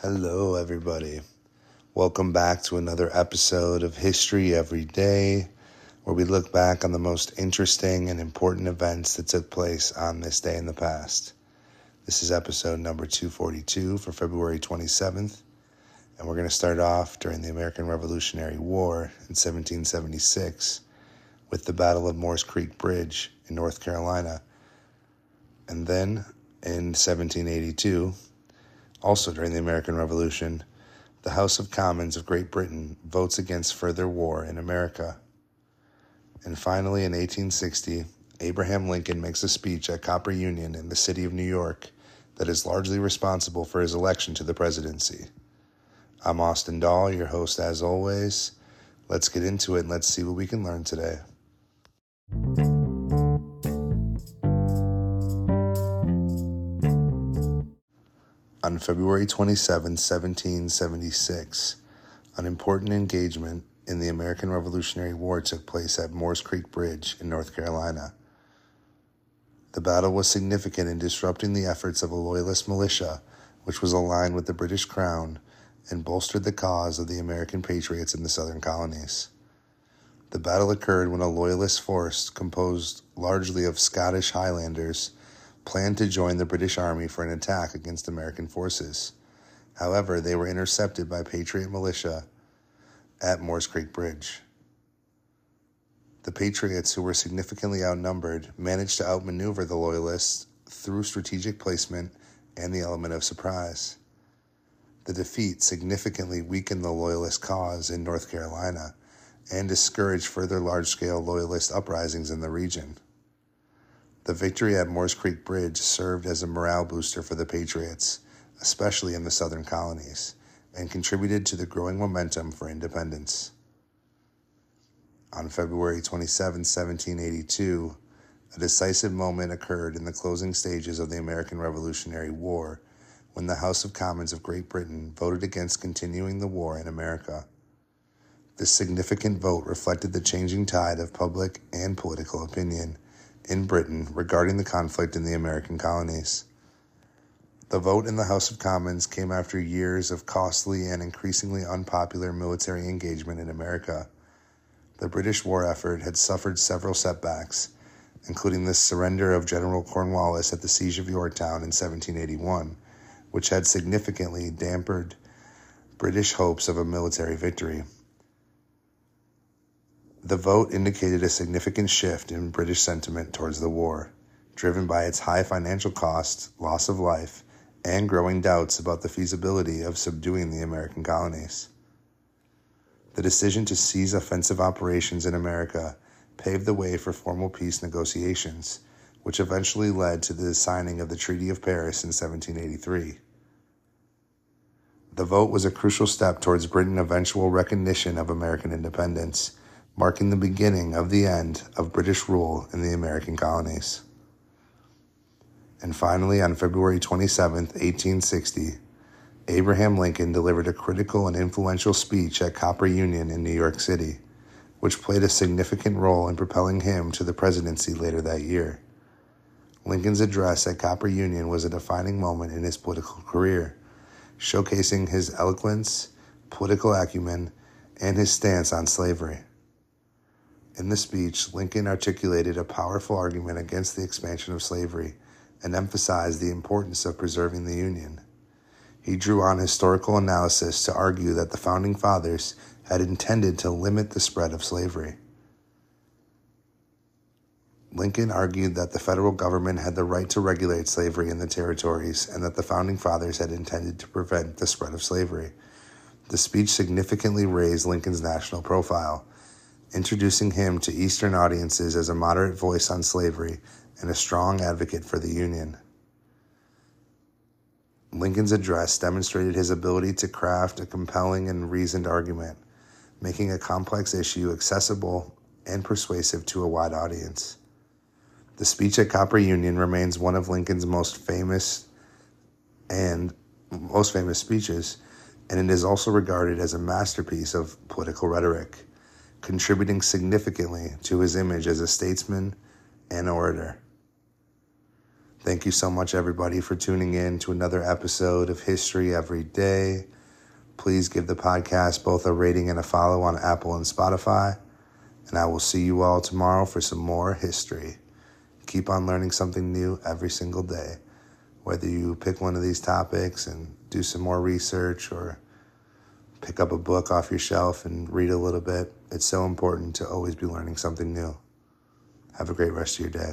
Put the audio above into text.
Hello, everybody. Welcome back to another episode of History Every Day, where we look back on the most interesting and important events that took place on this day in the past. This is episode number 242 for February 27th, and we're going to start off during the American Revolutionary War in 1776 with the Battle of Moores Creek Bridge in North Carolina. And then in 1782, also during the American Revolution, the House of Commons of Great Britain votes against further war in America. And finally, in 1860, Abraham Lincoln makes a speech at Cooper Union in the city of New York that is largely responsible for his election to the presidency. I'm Austin Dahl, your host as always. Let's get into it and let's see what we can learn today. On February 27, 1776, an important engagement in the American Revolutionary War took place at Moores Creek Bridge in North Carolina. The battle was significant in disrupting the efforts of a loyalist militia, which was aligned with the British Crown and bolstered the cause of the American patriots in the southern colonies. The battle occurred when a loyalist force, composed largely of Scottish Highlanders, planned to join the British Army for an attack against American forces. However, they were intercepted by Patriot militia at Moores Creek Bridge. The Patriots, who were significantly outnumbered, managed to outmaneuver the Loyalists through strategic placement and the element of surprise. The defeat significantly weakened the Loyalist cause in North Carolina and discouraged further large scale Loyalist uprisings in the region. The victory at Moores Creek Bridge served as a morale booster for the Patriots, especially in the southern colonies, and contributed to the growing momentum for independence. On February 27, 1782, a decisive moment occurred in the closing stages of the American Revolutionary War when the House of Commons of Great Britain voted against continuing the war in America. This significant vote reflected the changing tide of public and political opinion in Britain regarding the conflict in the American colonies. The vote in the House of Commons came after years of costly and increasingly unpopular military engagement in America. The British war effort had suffered several setbacks, including the surrender of General Cornwallis at the Siege of Yorktown in 1781, which had significantly dampened British hopes of a military victory. The vote indicated a significant shift in British sentiment towards the war, driven by its high financial cost, loss of life, and growing doubts about the feasibility of subduing the American colonies. The decision to cease offensive operations in America paved the way for formal peace negotiations, which eventually led to the signing of the Treaty of Paris in 1783. The vote was a crucial step towards Britain's eventual recognition of American independence marking the beginning of the end of British rule in the American colonies. And finally, on February 27, 1860, Abraham Lincoln delivered a critical and influential speech at Cooper Union in New York City, which played a significant role in propelling him to the presidency later that year. Lincoln's address at Cooper Union was a defining moment in his political career, showcasing his eloquence, political acumen, and his stance on slavery. In the speech, Lincoln articulated a powerful argument against the expansion of slavery and emphasized the importance of preserving the Union. He drew on historical analysis to argue that the Founding Fathers had intended to limit the spread of slavery. Lincoln argued that the federal government had the right to regulate slavery in the territories and that the Founding Fathers had intended to prevent the spread of slavery. The speech significantly raised Lincoln's national profile introducing him to Eastern audiences as a moderate voice on slavery and a strong advocate for the Union. Lincoln's address demonstrated his ability to craft a compelling and reasoned argument, making a complex issue accessible and persuasive to a wide audience. The speech at Cooper Union remains one of Lincoln's most famous and most famous speeches, and it is also regarded as a masterpiece of political rhetoric contributing significantly to his image as a statesman and orator. Thank you so much, everybody, for tuning in to another episode of History Every Day. Please give the podcast both a rating and a follow on Apple and Spotify. And I will see you all tomorrow for some more history. Keep on learning something new every single day. Whether you pick one of these topics and do some more research or pick up a book off your shelf and read a little bit, it's so important to always be learning something new. Have a great rest of your day.